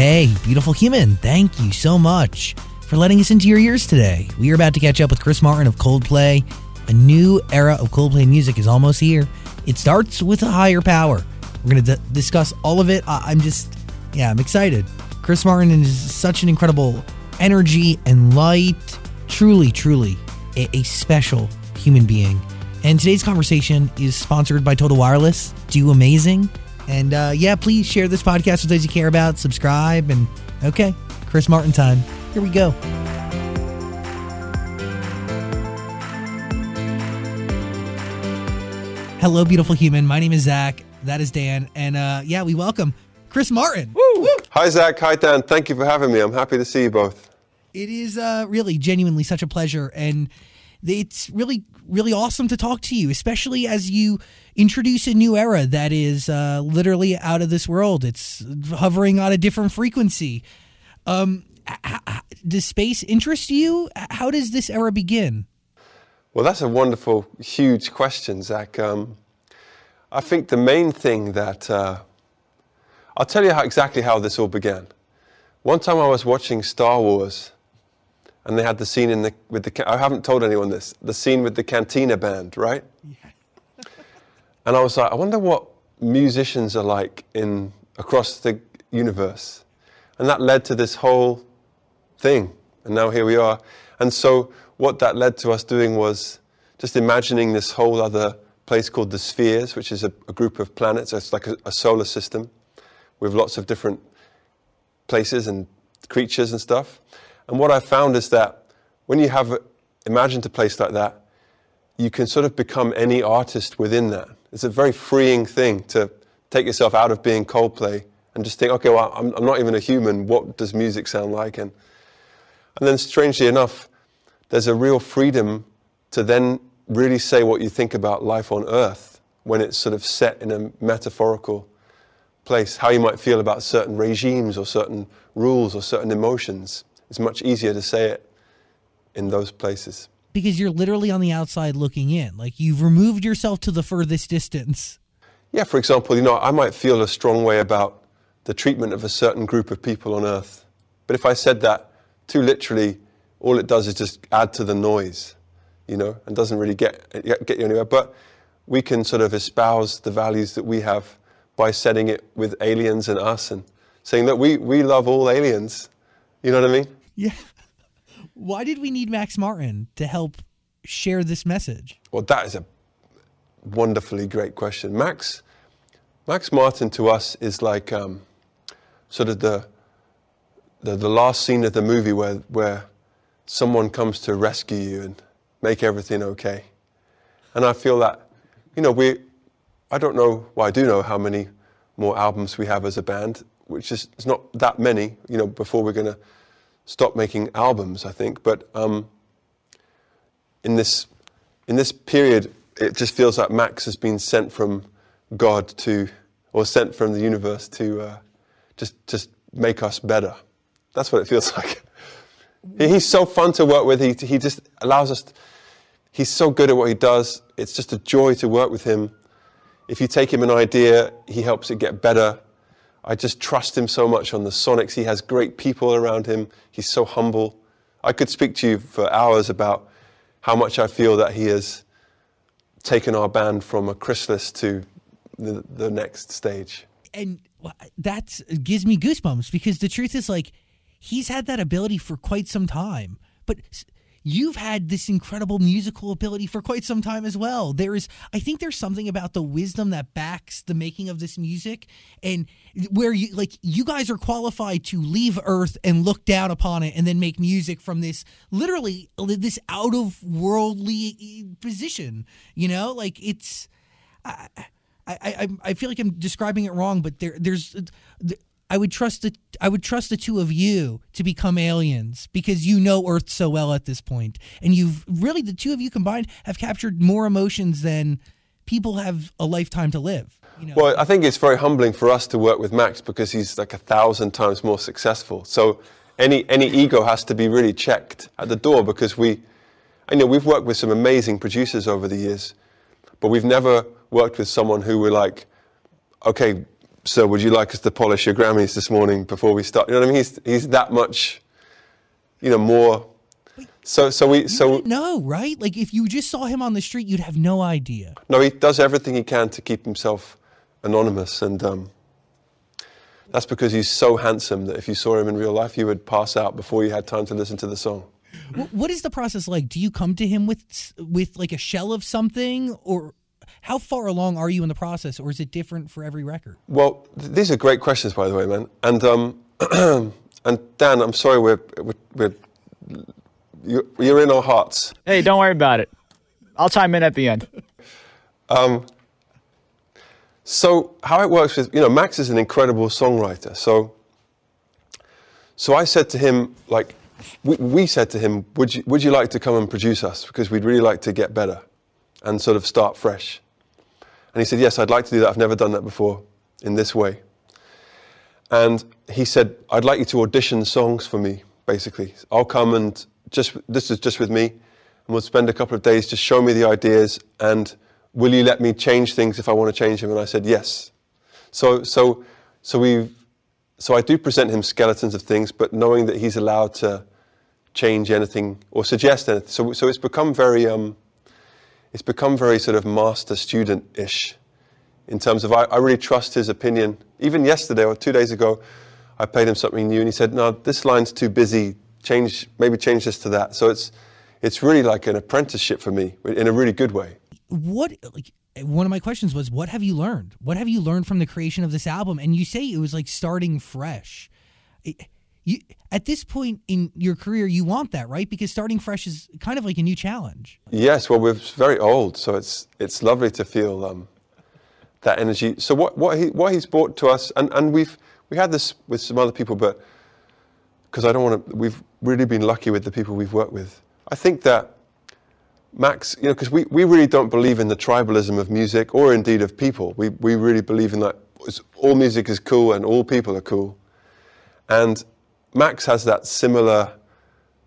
Hey, beautiful human, thank you so much for letting us into your ears today. We are about to catch up with Chris Martin of Coldplay. A new era of Coldplay music is almost here. It starts with a higher power. We're going to d- discuss all of it. I- I'm just, yeah, I'm excited. Chris Martin is such an incredible energy and light. Truly, truly a, a special human being. And today's conversation is sponsored by Total Wireless. Do amazing. And uh, yeah, please share this podcast with those you care about. Subscribe. And okay, Chris Martin time. Here we go. Hello, beautiful human. My name is Zach. That is Dan. And uh, yeah, we welcome Chris Martin. Woo! Hi, Zach. Hi, Dan. Thank you for having me. I'm happy to see you both. It is uh, really, genuinely such a pleasure. And it's really, really awesome to talk to you, especially as you introduce a new era that is uh, literally out of this world. It's hovering on a different frequency. Um, does space interest you? How does this era begin? Well, that's a wonderful, huge question, Zach. Um, I think the main thing that uh, I'll tell you how, exactly how this all began. One time I was watching Star Wars, and they had the scene in the with the. I haven't told anyone this. The scene with the Cantina band, right? Yeah. and I was like, I wonder what musicians are like in across the universe, and that led to this whole thing. And now here we are. And so what that led to us doing was just imagining this whole other place called the spheres, which is a, a group of planets. It's like a, a, solar system with lots of different places and creatures and stuff. And what I found is that when you have imagined a place like that, you can sort of become any artist within that. It's a very freeing thing to take yourself out of being Coldplay and just think, okay, well, I'm, I'm not even a human. What does music sound like? And, and then, strangely enough, there's a real freedom to then really say what you think about life on earth when it's sort of set in a metaphorical place. How you might feel about certain regimes or certain rules or certain emotions. It's much easier to say it in those places. Because you're literally on the outside looking in. Like you've removed yourself to the furthest distance. Yeah, for example, you know, I might feel a strong way about the treatment of a certain group of people on earth. But if I said that too literally, all it does is just add to the noise, you know, and doesn't really get, get you anywhere. But we can sort of espouse the values that we have by setting it with aliens and us and saying that we, we love all aliens. You know what I mean? Yeah. Why did we need Max Martin to help share this message? Well, that is a wonderfully great question. Max, Max Martin to us is like um, sort of the, the, the last scene of the movie where, where someone comes to rescue you and make everything okay. And I feel that, you know, we, I don't know, well, I do know how many more albums we have as a band, which is it's not that many, you know, before we're going to stop making albums, I think. But um, in, this, in this period, it just feels like Max has been sent from God to, or sent from the universe to uh, just, just make us better. That's what it feels like. He's so fun to work with. He, he just allows us, he's so good at what he does. It's just a joy to work with him. If you take him an idea, he helps it get better. I just trust him so much on the sonics. He has great people around him. He's so humble. I could speak to you for hours about how much I feel that he has taken our band from a chrysalis to the, the next stage. And uh, that gives me goosebumps because the truth is like, he's had that ability for quite some time. But you've had this incredible musical ability for quite some time as well. There is, I think, there's something about the wisdom that backs the making of this music, and where you like you guys are qualified to leave Earth and look down upon it, and then make music from this literally this out of worldly eh, position. You know, like it's. I, I, I, feel like I'm describing it wrong, but there, there's, I would trust the I would trust the two of you to become aliens because you know Earth so well at this point, and you've really the two of you combined have captured more emotions than people have a lifetime to live. You know? Well, I think it's very humbling for us to work with Max because he's like a thousand times more successful. So any any ego has to be really checked at the door because we, I know we've worked with some amazing producers over the years, but we've never worked with someone who we're like, okay, "So, would you like us to polish your Grammys this morning before we start?" You know what I mean? He's he's that much, you know, more. So so we so no right. Like if you just saw him on the street, you'd have no idea. no, he does everything he can to keep himself anonymous, and um, that's because he's so handsome that if you saw him in real life, you would pass out before you had time to listen to the song. What is the process like? Do you come to him with with like a shell of something, or how far along are you in the process, or is it different for every record? Well, th- these are great questions, by the way, man. And um, and Dan, I'm sorry, we're we're, we're you're, you're in our hearts. Hey, don't worry about it. I'll chime in at the end. um, So how it works with you know Max is an incredible songwriter. So so I said to him like we, we said to him, would you would you like to come and produce us because we'd really like to get better and sort of start fresh. And he said, yes, I'd like to do that. I've never done that before in this way. And he said, I'd like you to audition songs for me, basically. I'll come and just, this is just with me, and we'll spend a couple of days just show me the ideas, and will you let me change things if I want to change them? And I said, yes. So, so, so we, so I do present him skeletons of things, but knowing that he's allowed to change anything or suggest anything. So, so it's become very, um, it's become very sort of master student ish in terms of I, I really trust his opinion. Even yesterday or two days ago, I played him something new and he said, No, this line's too busy. Change, maybe change this to that. So it's, it's really like an apprenticeship for me in a really good way. What like one of my questions was, what have you learned? What have you learned from the creation of this album? And you say it was like starting fresh. It- you, at this point in your career, you want that, right? Because starting fresh is kind of like a new challenge. Yes, well, we're very old, so it's, it's lovely to feel um, that energy. So what, what, he, what he's brought to us, and, and we've we had this with some other people, but because I don't want to, we've really been lucky with the people we've worked with. I think that Max, you know, because we, we really don't believe in the tribalism of music or indeed of people. We, we really believe in that all music is cool and all people are cool. And Max has that similar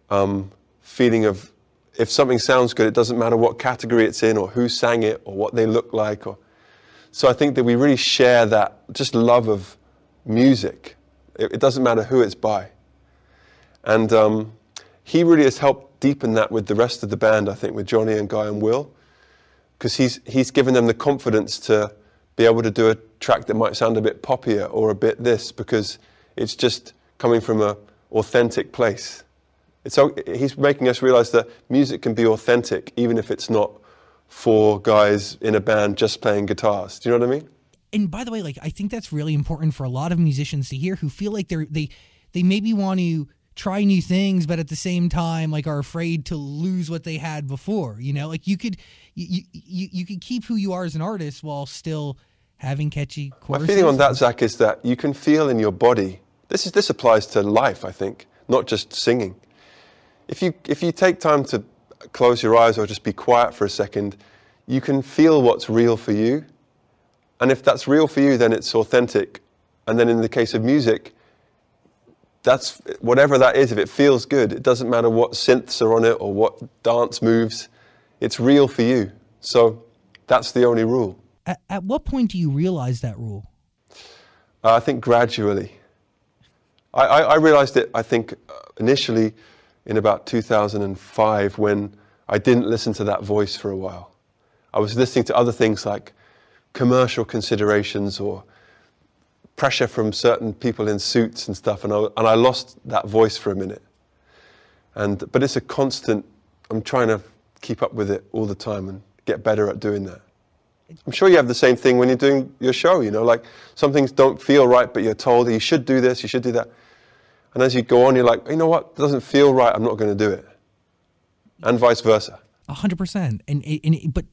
um, feeling of if something sounds good, it doesn't matter what category it's in or who sang it or what they look like. Or, so I think that we really share that just love of music. It, it doesn't matter who it's by. And um, he really has helped deepen that with the rest of the band, I think, with Johnny and Guy and Will, because he's, he's given them the confidence to be able to do a track that might sound a bit poppier or a bit this, because it's just coming from a authentic place. It's, he's making us realize that music can be authentic, even if it's not four guys in a band just playing guitars. Do you know what I mean? and by the way, like I think that's really important for a lot of musicians to hear who feel like they're they they maybe want to try new things, but at the same time like are afraid to lose what they had before. You know, like you could you you, you could keep who you are as an artist while still having catchy My feeling on that, Zach, is that you can feel in your body. This is this applies to life, I think, not just singing. If you if you take time to close your eyes or just be quiet for a second, you can feel what's real for you. And if that's real for you, then it's authentic. And then in the case of music, that's whatever that is. If it feels good, it doesn't matter what synths are on it or what dance moves. It's real for you. So that's the only rule. At, at what point do you realize that rule? Uh, I think gradually. I, I, I realized it, I think, uh, initially in about 2005 when I didn't listen to that voice for a while. I was listening to other things like commercial considerations or pressure from certain people in suits and stuff, and I, and I lost that voice for a minute. And, but it's a constant, I'm trying to keep up with it all the time and get better at doing that. I'm sure you have the same thing when you're doing your show, you know, like some things don't feel right, but you're told you should do this, you should do that. And as you go on, you're like, you know what, it doesn't feel right, I'm not going to do it. And vice versa. A hundred percent. And and it- but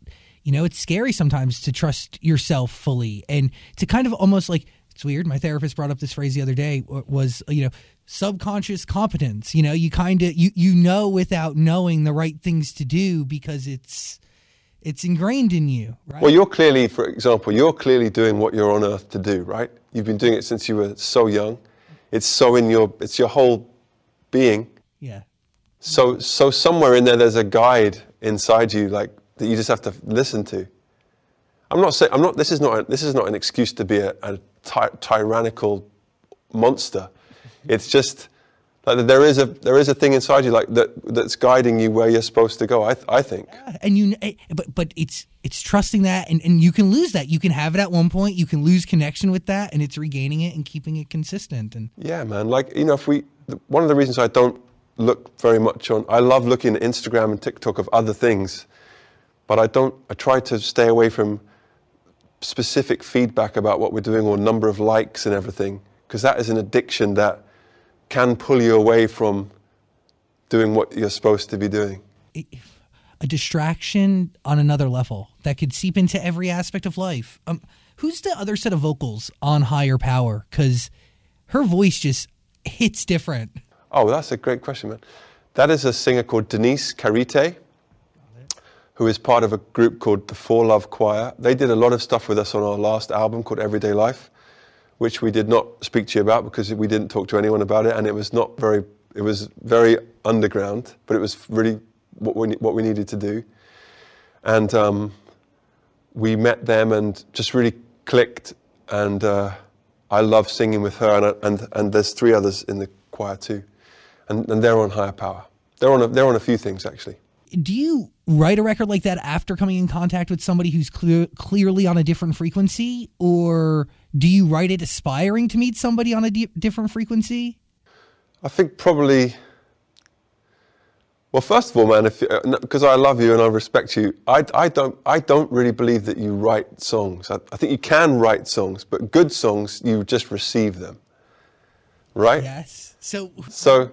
you know, it's scary sometimes to trust yourself fully and to kind of almost like it's weird. My therapist brought up this phrase the other day was you know subconscious competence. You know, you kind of you you know without knowing the right things to do because it's it's ingrained in you, right? Well, you're clearly, for example, you're clearly doing what you're on earth to do, right? You've been doing it since you were so young. It's so in your, it's your whole being. yeah. So, so somewhere in there, there's a guide inside you, like that you just have to listen to. I'm not saying I'm not. This is not. A, this is not an excuse to be a, a ty- tyrannical monster. It's just like there is a there is a thing inside you like that that's guiding you where you're supposed to go. I I think. and you eh, but but it's it's trusting that and, and you can lose that you can have it at one point you can lose connection with that and it's regaining it and keeping it consistent and Yeah, man. Like you know, if we one of the reasons I don't look very much on. I love looking at Instagram and TikTok of other things, but I don't. I try to stay away from specific feedback about what we're doing or number of likes and everything because that is an addiction that can pull you away from doing what you're supposed to be doing. a distraction on another level that could seep into every aspect of life um who's the other set of vocals on higher power because her voice just hits different Oh, that's a great question, man. That is a singer called Denise Carite, who is part of a group called the Four Love Choir. They did a lot of stuff with us on our last album called Everyday Life, which we did not speak to you about because we didn't talk to anyone about it, and it was not very. It was very underground, but it was really what we what we needed to do. And um, we met them and just really clicked. And uh, I love singing with her, and, and and there's three others in the choir too, and, and they're on higher power. They're on a, they're on a few things actually. Do you write a record like that after coming in contact with somebody who's clear, clearly on a different frequency or do you write it aspiring to meet somebody on a di- different frequency I think probably. Well, first of all, man, because uh, I love you and I respect you, I, I don't I don't really believe that you write songs. I, I think you can write songs, but good songs you just receive them, right? yes so So,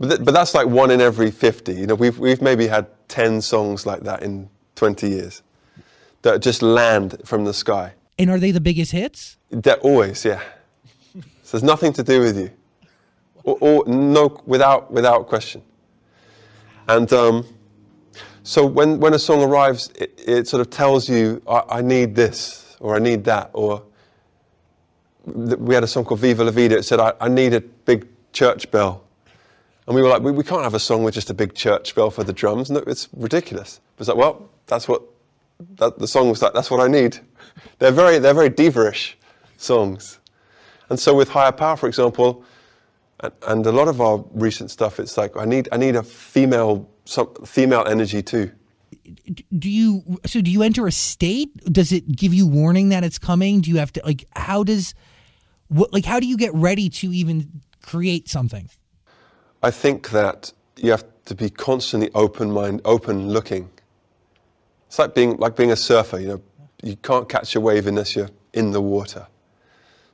but, th- but that's like one in every fifty. You know, we've we've maybe had ten songs like that in twenty years that just land from the sky. and are they the biggest hits They're always, yeah. so there's nothing to do with you, or, or no, without without question. And um, so when when a song arrives, it, it sort of tells you, I, I need this, or I need that, or we had a song called Viva La Vida. It said, I, I need a big church bell. And we were like, we, we can't have a song with just a big church bell for the drums. No, it's ridiculous. It was like, well, that's what that, the song was like. That's what I need. They're very, they're very diva-ish songs. And so with Higher Power, for example, and, and a lot of our recent stuff, it's like I need, I need a female, some female energy too. do you so do you enter a state does it give you warning that it's coming do you have to like how does what like how do you get ready to even create something I think that you have to be constantly open mind, open looking. It's like being like being a surfer. You know, you can't catch a wave unless you're in the water.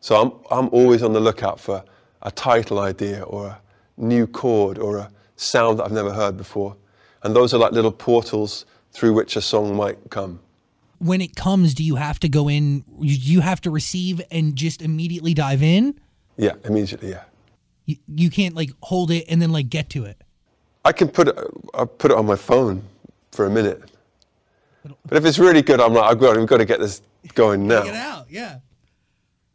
So I'm I'm always on the lookout for a title idea or a new chord or a sound that I've never heard before, and those are like little portals through which a song might come. when it comes do you have to go in you, you have to receive and just immediately dive in Yeah, immediately. Yeah. You, you can't like hold it and then like get to it I can put it, I put it on my phone for a minute. But if it's really good, I'm like, I've got, we've got to get this going now. get out yeah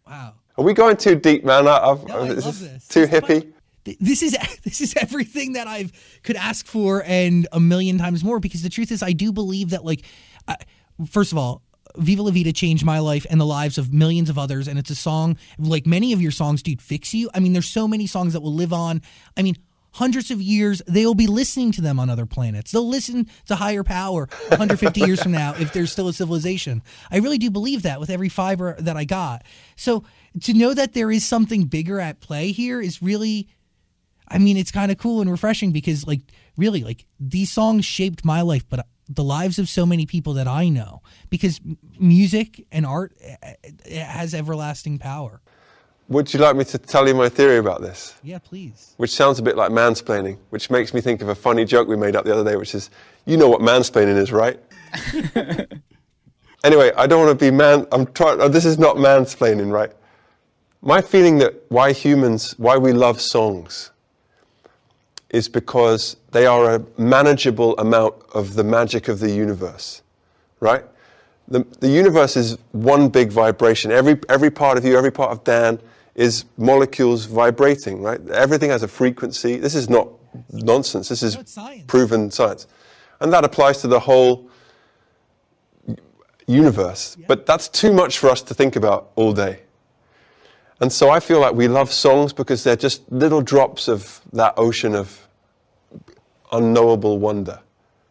wow Are we going too deep, man? I, I've, No, I is love this too This is hippie? Th- this is this is everything that I've could ask for and a million times more because the truth is I do believe that like I, first of all Viva La Vida changed my life and the lives of millions of others and it's a song like many of your songs dude fix you. I mean there's so many songs that will live on. I mean hundreds of years they'll be listening to them on other planets. They'll listen to higher power 150 years from now if there's still a civilization. I really do believe that with every fiber that I got. So to know that there is something bigger at play here is really I mean, it's kind of cool and refreshing because, like, really, like these songs shaped my life, but the lives of so many people that I know. Because music and art eh, it has everlasting power. Would you like me to tell you my theory about this? Yeah, please. Which sounds a bit like mansplaining, which makes me think of a funny joke we made up the other day, which is, you know what mansplaining is, right? anyway, I don't want to be man. I'm trying. Oh, this is not mansplaining, right? My feeling that why humans, why we love songs, is because they are a manageable amount of the magic of the universe, right? The, the universe is one big vibration. Every, every part of you, every part of Dan is molecules vibrating, right? Everything has a frequency. This is not nonsense. This is science. proven science. And that applies to the whole universe. But that's too much for us to think about all day. And so I feel like we love songs because they're just little drops of that ocean of unknowable wonder.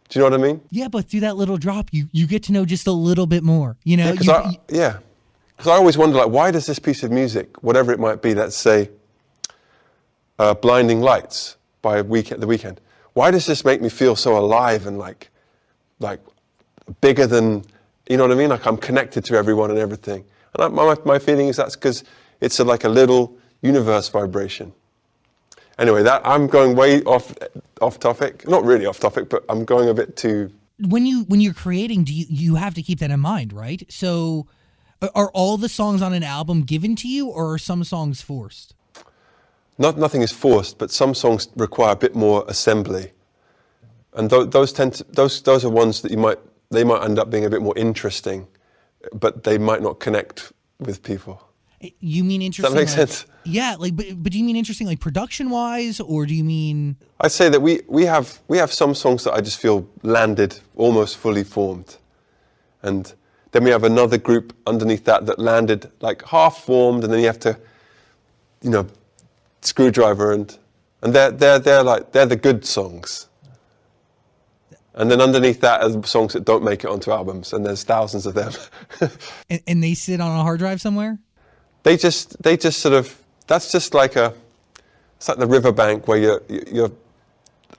Do you know what I mean? Yeah, but through that little drop, you you get to know just a little bit more. You know, Because I, yeah, because I always wonder, like, why does this piece of music, whatever it might be, let's say, uh, "Blinding Lights" by Weeknd, the Weeknd, why does this make me feel so alive and like, like, bigger than, you know what I mean? Like I'm connected to everyone and everything. And I, my my feeling is that's because it's a, like a little universe vibration. Anyway, that I'm going way off off topic. Not really off topic, but I'm going a bit too when you when you're creating, do you you have to keep that in mind, right? So, are all the songs on an album given to you, or are some songs forced? not nothing is forced, but some songs require a bit more assembly, and th- those tend to, those those are ones that you might they might end up being a bit more interesting, but they might not connect with people. You mean interesting? make like- sense? Yeah, like, but, but do you mean interesting, like production wise, or do you mean? I say that we, we have we have some songs that I just feel landed almost fully formed, and then we have another group underneath that that landed like half formed, and then you have to, you know, screwdriver and and they're they're they're like they're the good songs. And then underneath that are songs that don't make it onto albums, and there's thousands of them. And, and they sit on a hard drive somewhere. They just they just sort of that's just like a it's like the riverbank where you're you're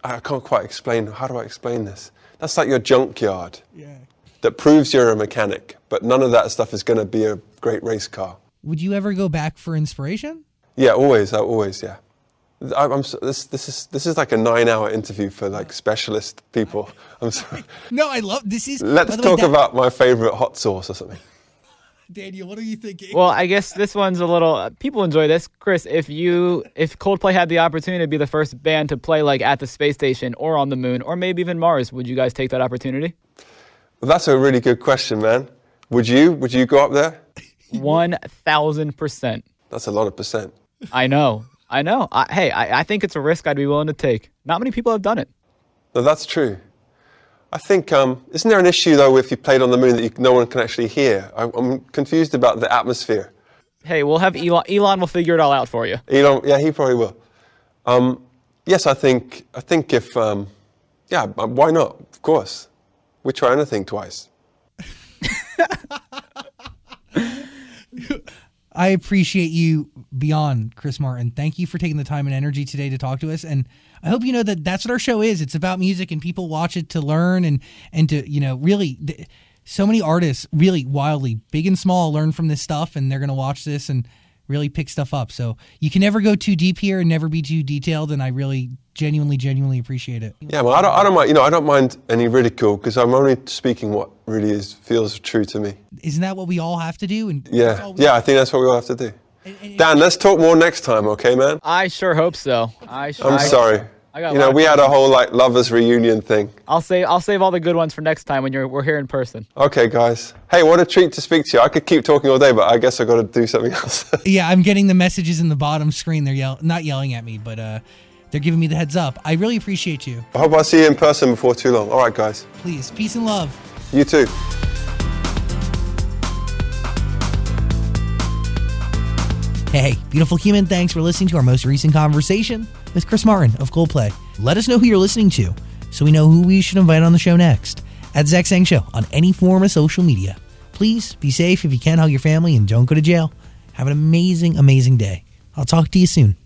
I can't quite explain how do I explain this that's like your junkyard Yeah. that proves you're a mechanic but none of that stuff is going to be a great race car Would you ever go back for inspiration? yeah always I always yeah I, I'm this this is this is like a nine hour interview for like specialist people I'm sorry No, I love this. Is let's by the way, talk that- about my favorite hot sauce or something Daniel. What are you thinking? Well, I guess this one's a little. uh, People enjoy this, Chris. If you, if Coldplay had the opportunity to be the first band to play like at the space station or on the moon or maybe even Mars, would you guys take that opportunity? well, that's a really good question man would you would you go up there One thousand percent. that's a lot of percent I know. I know. I, hey, I, I think it's a risk I'd be willing to take. Not many people have done it. No, that's true. I think, um, isn't there an issue though if you played on the moon that you, no one can actually hear? I, I'm confused about the atmosphere. Hey, we'll have Elon. Elon will figure it all out for you. Elon, yeah, he probably will. Um, yes, I think, I think if, um, yeah, why not? Of course. We try anything twice. I appreciate you beyond Chris Martin. Thank you for taking the time and energy today to talk to us. And I hope you know that that's what our show is. It's about music and people watch it to learn and, and to, you know, really, th- so many artists really wildly, big and small, learn from this stuff and they're going to watch this and really pick stuff up. So you can never go too deep here and never be too detailed. And I really genuinely, genuinely appreciate it. Yeah, well, I don't, I don't mind, you know, I don't mind any ridicule because I'm only speaking what really is, feels true to me. Isn't that what we all have to do? And Yeah, yeah, I think that's what we all have to do. And- and- Dan, let's talk more next time, okay, man? I sure hope so. I sure. I'm I- sorry. I got you know, we had a whole like lovers reunion thing. I'll save. I'll save all the good ones for next time when you're we're here in person. Okay, guys. Hey, what a treat to speak to you. I could keep talking all day, but I guess I got to do something else. Yeah, I'm getting the messages in the bottom screen. They're yell- not yelling at me, but uh, they're giving me the heads up. I really appreciate you. I hope I see you in person before too long. All right, guys. Please, peace and love. You too. Hey, beautiful human, thanks for listening to our most recent conversation with Chris Martin of Coldplay. Let us know who you're listening to so we know who we should invite on the show next. At Zach Sang Show on any form of social media. Please be safe if you can, hug your family, and don't go to jail. Have an amazing, amazing day. I'll talk to you soon.